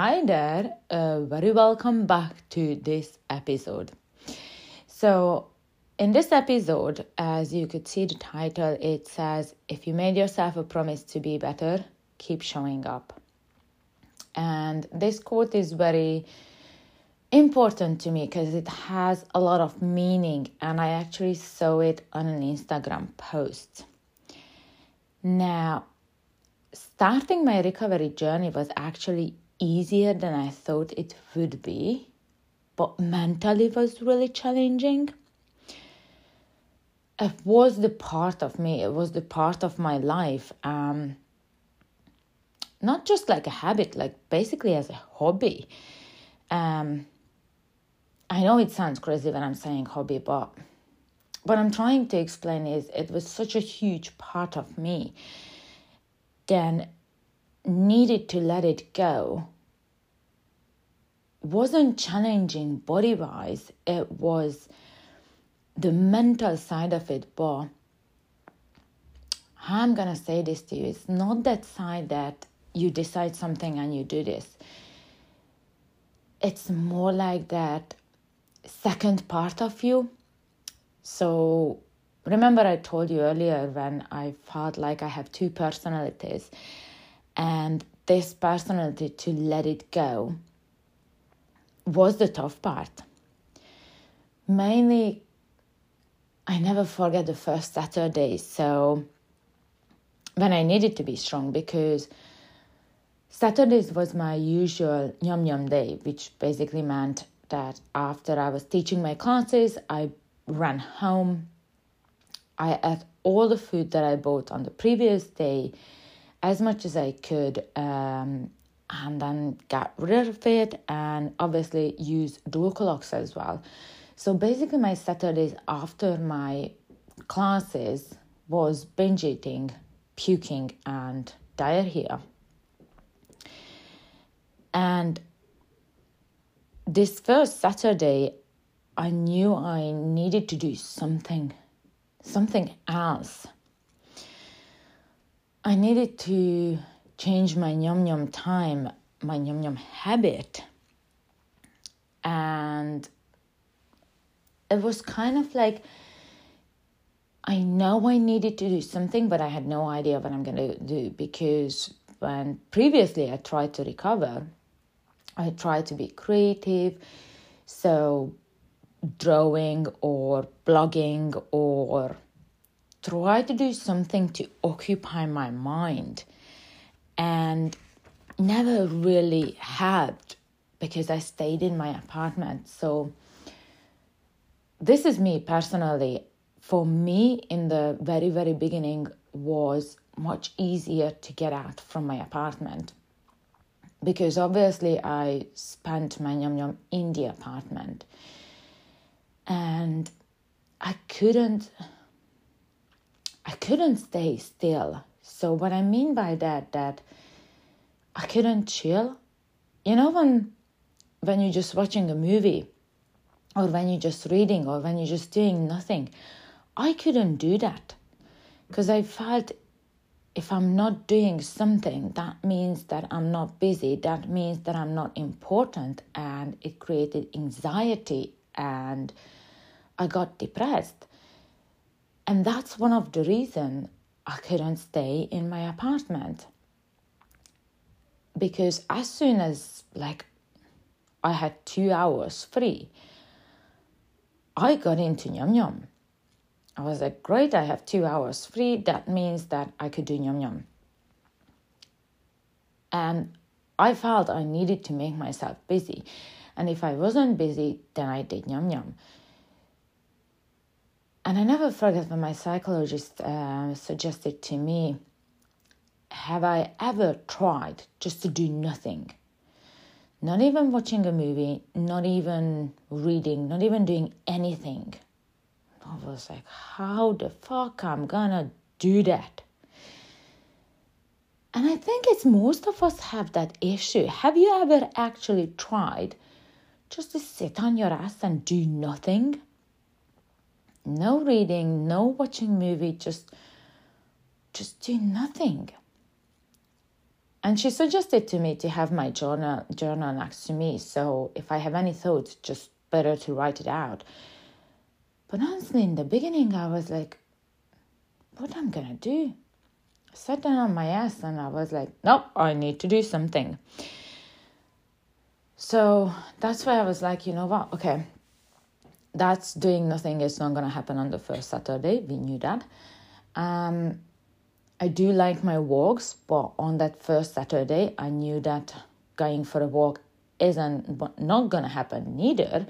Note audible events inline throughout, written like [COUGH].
Hi there, uh, very welcome back to this episode. So, in this episode, as you could see the title, it says, If you made yourself a promise to be better, keep showing up. And this quote is very important to me because it has a lot of meaning, and I actually saw it on an Instagram post. Now, starting my recovery journey was actually easier than I thought it would be, but mentally was really challenging. It was the part of me, it was the part of my life. Um, not just like a habit, like basically as a hobby. Um, I know it sounds crazy when I'm saying hobby, but what I'm trying to explain is it was such a huge part of me. Then needed to let it go wasn't challenging body wise, it was the mental side of it. But I'm gonna say this to you it's not that side that you decide something and you do this, it's more like that second part of you. So, remember, I told you earlier when I felt like I have two personalities and this personality to let it go was the tough part. Mainly, I never forget the first Saturday. So, when I needed to be strong, because Saturdays was my usual yum yum day, which basically meant that after I was teaching my classes, I ran home. I ate all the food that I bought on the previous day as much as I could um, and then get rid of it and obviously use Dulcolax as well. So basically, my Saturdays after my classes was binge eating, puking, and diarrhea. And this first Saturday, I knew I needed to do something, something else. I needed to change my yum yum time, my yum yum habit. And it was kind of like I know I needed to do something, but I had no idea what I'm going to do because when previously I tried to recover, I tried to be creative. So, drawing or blogging or try to do something to occupy my mind and never really helped because I stayed in my apartment. So, this is me personally. For me, in the very, very beginning, was much easier to get out from my apartment because obviously I spent my yum yum in the apartment and I couldn't I couldn't stay still. So what I mean by that that I couldn't chill. You know when when you're just watching a movie or when you're just reading or when you're just doing nothing. I couldn't do that because I felt if I'm not doing something, that means that I'm not busy, that means that I'm not important, and it created anxiety and I got depressed. And that's one of the reasons I couldn't stay in my apartment because as soon as like I had two hours free, I got into Yum Yum. I was like, great, I have two hours free. That means that I could do Yum Yum. And I felt I needed to make myself busy. And if I wasn't busy, then I did Yum Yum. And I never forget when my psychologist uh, suggested to me have I ever tried just to do nothing? Not even watching a movie, not even reading, not even doing anything. I was like, how the fuck I'm gonna do that? And I think it's most of us have that issue. Have you ever actually tried just to sit on your ass and do nothing? No reading, no watching movie, just just do nothing. and she suggested to me to have my journal journal next to me so if i have any thoughts just better to write it out. But honestly in the beginning i was like what i'm gonna do? I sat down on my ass and i was like nope i need to do something. So that's why i was like you know what? Okay that's doing nothing is not gonna happen on the first saturday we knew that um I do like my walks, but on that first Saturday, I knew that going for a walk isn't not gonna happen neither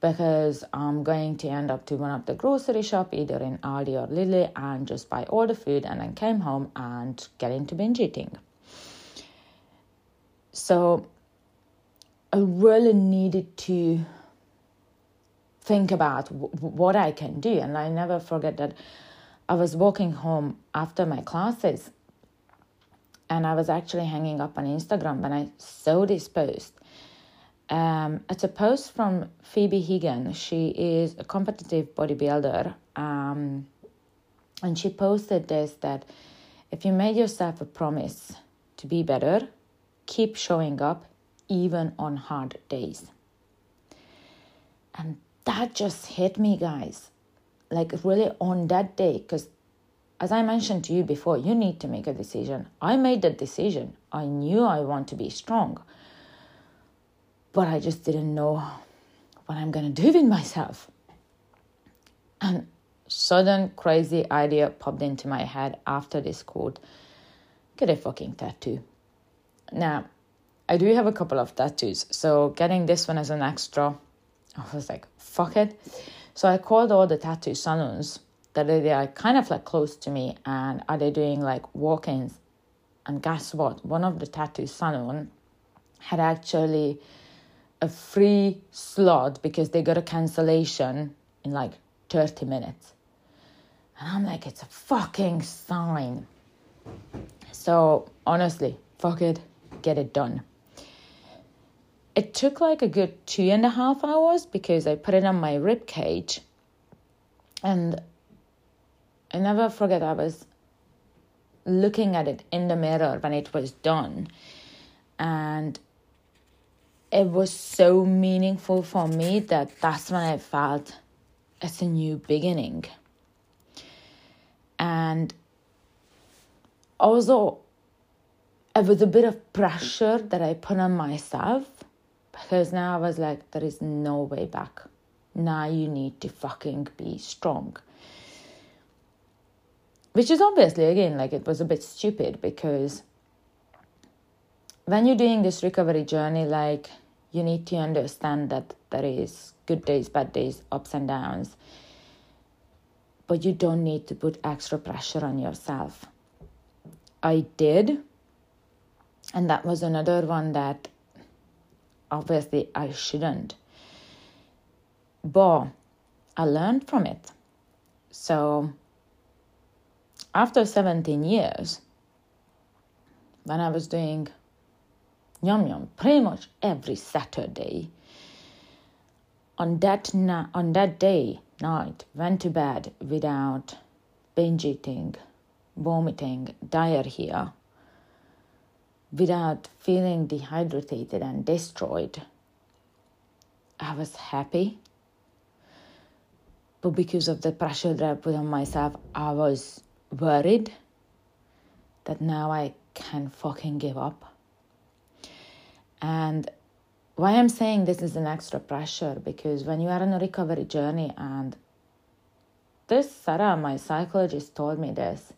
because I'm going to end up to one of the grocery shop either in Aldi or Lidl and just buy all the food and then came home and get into binge eating. So I really needed to think about w- what I can do and I never forget that I was walking home after my classes and I was actually hanging up on Instagram when I saw this post. Um, it's a post from Phoebe Higgin. She is a competitive bodybuilder. Um, and she posted this that if you made yourself a promise to be better, keep showing up even on hard days. And that just hit me, guys. Like really on that day because as i mentioned to you before you need to make a decision. I made that decision. I knew i want to be strong. But i just didn't know what i'm going to do with myself. And sudden crazy idea popped into my head after this quote. Get a fucking tattoo. Now i do have a couple of tattoos so getting this one as an extra i was like fuck it so I called all the tattoo salons that are kind of like close to me and are they doing like walk-ins. And guess what? One of the tattoo salon had actually a free slot because they got a cancellation in like 30 minutes. And I'm like, it's a fucking sign. So honestly, fuck it, get it done it took like a good two and a half hours because I put it on my rib cage. And I never forget I was looking at it in the mirror when it was done. And it was so meaningful for me that that's when I felt it's a new beginning. And also, it was a bit of pressure that I put on myself because now I was like, there is no way back. Now you need to fucking be strong. Which is obviously, again, like it was a bit stupid because when you're doing this recovery journey, like you need to understand that there is good days, bad days, ups and downs. But you don't need to put extra pressure on yourself. I did. And that was another one that obviously I shouldn't. But I learned from it. So after 17 years, when I was doing yum yum pretty much every Saturday, on that na- on that day night went to bed without binge eating, vomiting, diarrhea, without feeling dehydrated and destroyed. I was happy. But because of the pressure that I put on myself, I was worried that now I can fucking give up. And why I'm saying this is an extra pressure because when you are on a recovery journey, and this Sarah, my psychologist, told me this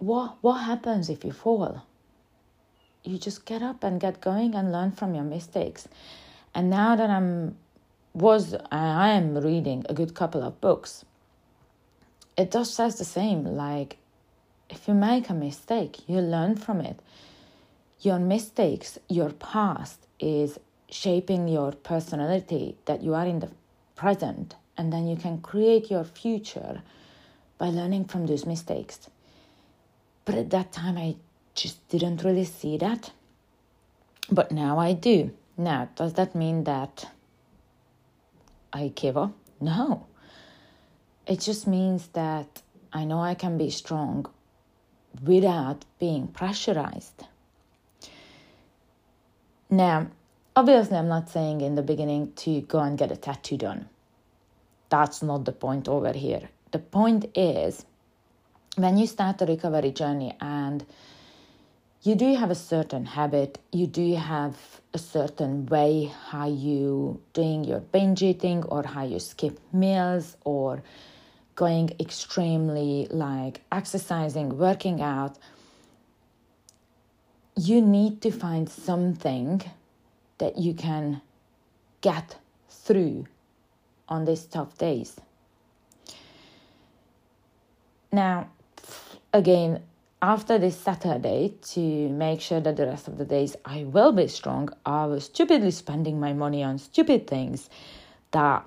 what what happens if you fall? You just get up and get going and learn from your mistakes. And now that I'm was I am reading a good couple of books, it just says the same. Like if you make a mistake, you learn from it. Your mistakes, your past is shaping your personality that you are in the present, and then you can create your future by learning from those mistakes. But at that time, I just didn't really see that. But now I do. Now, does that mean that I give up? No. It just means that I know I can be strong, without being pressurized. Now, obviously, I'm not saying in the beginning to go and get a tattoo done. That's not the point over here. The point is when you start the recovery journey and you do have a certain habit, you do have a certain way how you doing your binge eating or how you skip meals or going extremely like exercising, working out, you need to find something that you can get through on these tough days. Now, again, after this Saturday, to make sure that the rest of the days I will be strong, I was stupidly spending my money on stupid things that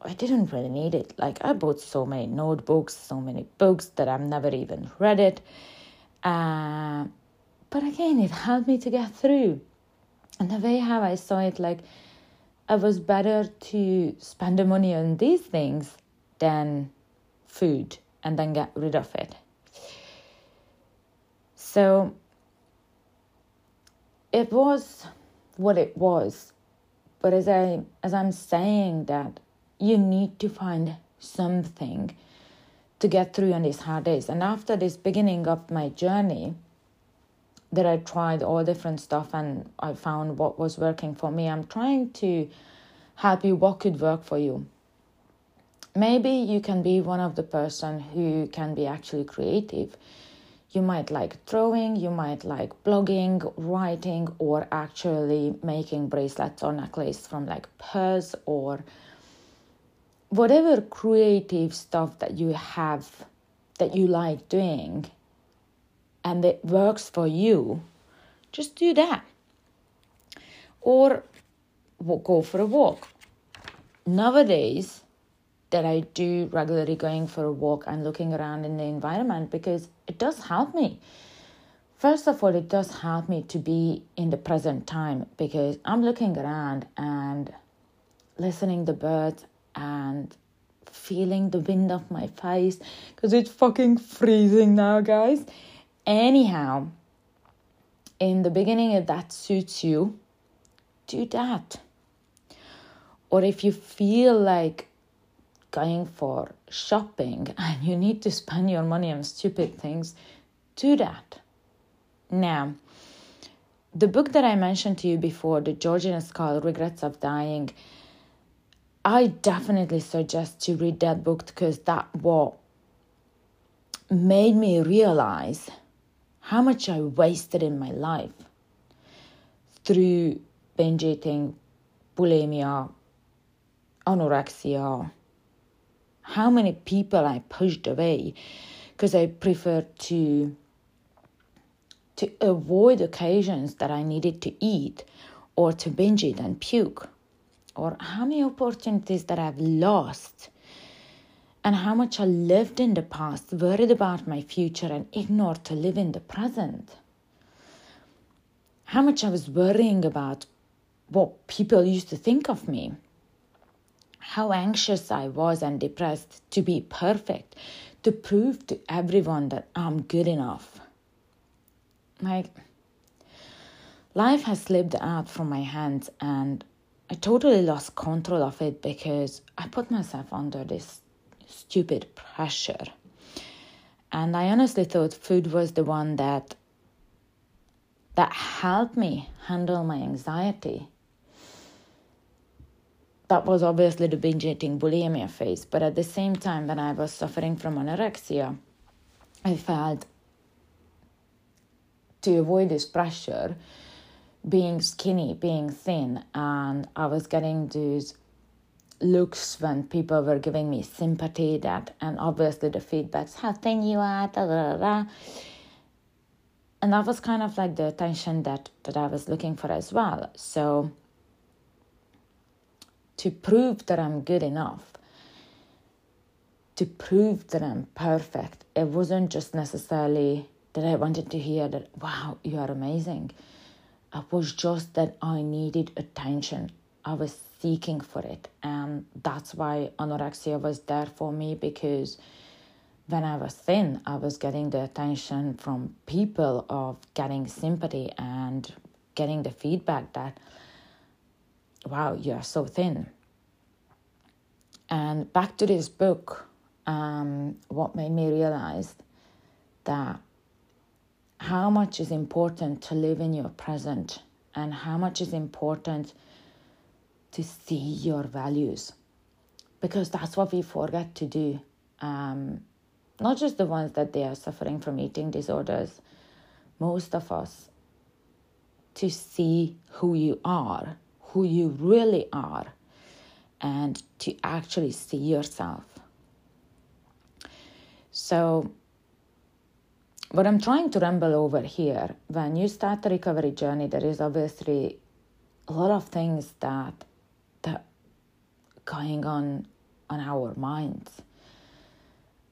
I didn't really need it. Like I bought so many notebooks, so many books that I've never even read it. Uh, but again, it helped me to get through. And the way how I saw it, like it was better to spend the money on these things than food and then get rid of it. So it was what it was. But as I as I'm saying that you need to find something to get through on these hard days. And after this beginning of my journey, that I tried all different stuff and I found what was working for me. I'm trying to help you what could work for you. Maybe you can be one of the person who can be actually creative. You might like drawing, you might like blogging, writing, or actually making bracelets or necklace from like pearls or whatever creative stuff that you have that you like doing and it works for you, just do that. Or go for a walk. Nowadays, that I do regularly going for a walk and looking around in the environment because it does help me. First of all, it does help me to be in the present time because I'm looking around and listening the birds and feeling the wind off my face because it's fucking freezing now, guys. Anyhow, in the beginning, if that suits you, do that. Or if you feel like going for shopping [LAUGHS] and you need to spend your money on stupid things, do that. Now, the book that I mentioned to you before, the Georgina Skull Regrets of Dying, I definitely suggest to read that book because that what made me realize how much I wasted in my life through binge eating, bulimia, anorexia, how many people I pushed away because I preferred to to avoid occasions that I needed to eat or to binge it and puke or how many opportunities that I've lost and how much I lived in the past, worried about my future, and ignored to live in the present. How much I was worrying about what people used to think of me. How anxious I was and depressed to be perfect, to prove to everyone that I'm good enough. Like, life has slipped out from my hands, and I totally lost control of it because I put myself under this stupid pressure. And I honestly thought food was the one that that helped me handle my anxiety. That was obviously the binge eating bulimia phase, but at the same time when I was suffering from anorexia, I felt to avoid this pressure being skinny, being thin, and I was getting these looks when people were giving me sympathy that and obviously the feedbacks how thin you are da, da, da, and that was kind of like the attention that that i was looking for as well. So to prove that i'm good enough to prove that i'm perfect it wasn't just necessarily that i wanted to hear that wow you are amazing it was just that i needed attention i was seeking for it. And that's why anorexia was there for me because when I was thin, I was getting the attention from people of getting sympathy and getting the feedback that, wow, you're so thin. And back to this book, um, what made me realize that how much is important to live in your present and how much is important to see your values. Because that's what we forget to do um, not just the ones that they are suffering from eating disorders, most of us, to see who you are, who you really are, and to actually see yourself. So, what I'm trying to ramble over here, when you start the recovery journey, there is obviously a lot of things that that going on on our minds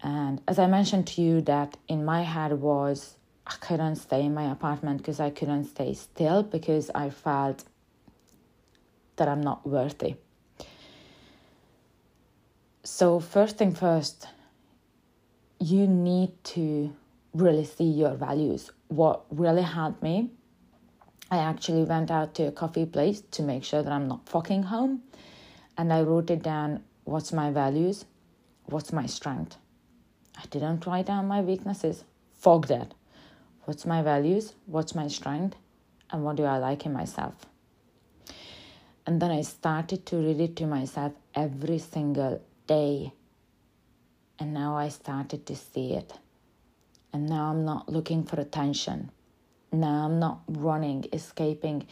and as I mentioned to you, that in my head was I couldn't stay in my apartment because I couldn't stay still because I felt that I'm not worthy. So, first thing first, you need to really see your values. What really helped me, I actually went out to a coffee place to make sure that I'm not fucking home. And I wrote it down what's my values, what's my strength I didn't write down my weaknesses. Fuck that. What's my values? What's my strength? And what do I like in myself? And then I started to read it to myself every single day. And now I started to see it. And now I'm not looking for attention. Now I'm not running, escaping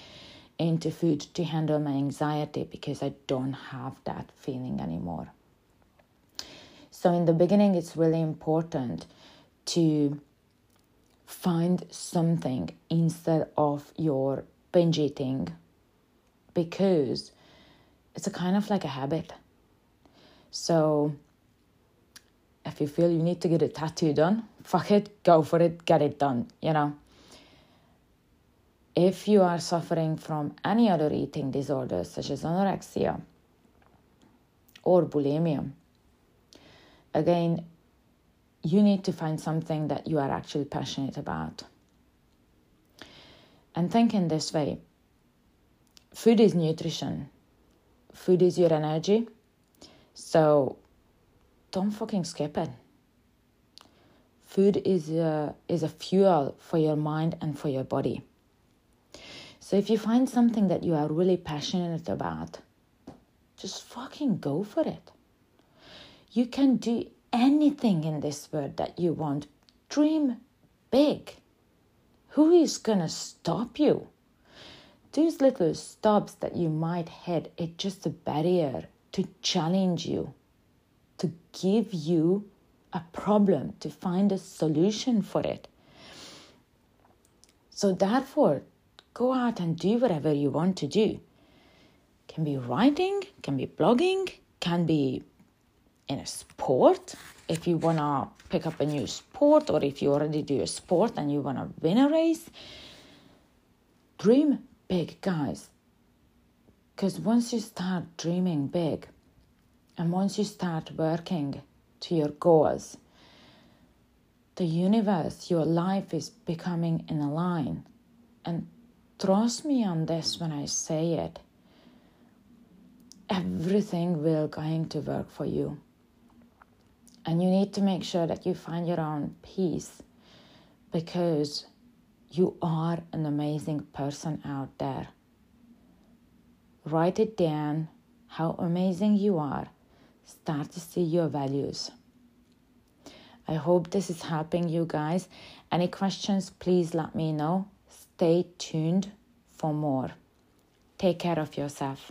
into food to handle my anxiety because I don't have that feeling anymore. So, in the beginning, it's really important to find something instead of your binge eating because it's a kind of like a habit. So, if you feel you need to get a tattoo done, fuck it, go for it, get it done, you know. If you are suffering from any other eating disorders such as anorexia or bulimia, again, you need to find something that you are actually passionate about. And think in this way food is nutrition, food is your energy. So don't fucking skip it. Food is a, is a fuel for your mind and for your body. So if you find something that you are really passionate about, just fucking go for it. You can do anything in this world that you want. Dream big. Who is to stop you? Those little stops that you might hit, it's just a barrier to challenge you, to give you a problem, to find a solution for it. So, therefore, go out and do whatever you want to do. Can be writing, can be blogging, can be in a sport if you want to pick up a new sport or if you already do a sport and you want to win a race dream big guys. Because once you start dreaming big and once you start working to your goals the universe your life is becoming in a line. And trust me on this when i say it. Everything will going to work for you. And you need to make sure that you find your own peace because you are an amazing person out there. Write it down how amazing you are. Start to see your values. I hope this is helping you guys. Any questions, please let me know. Stay tuned for more. Take care of yourself.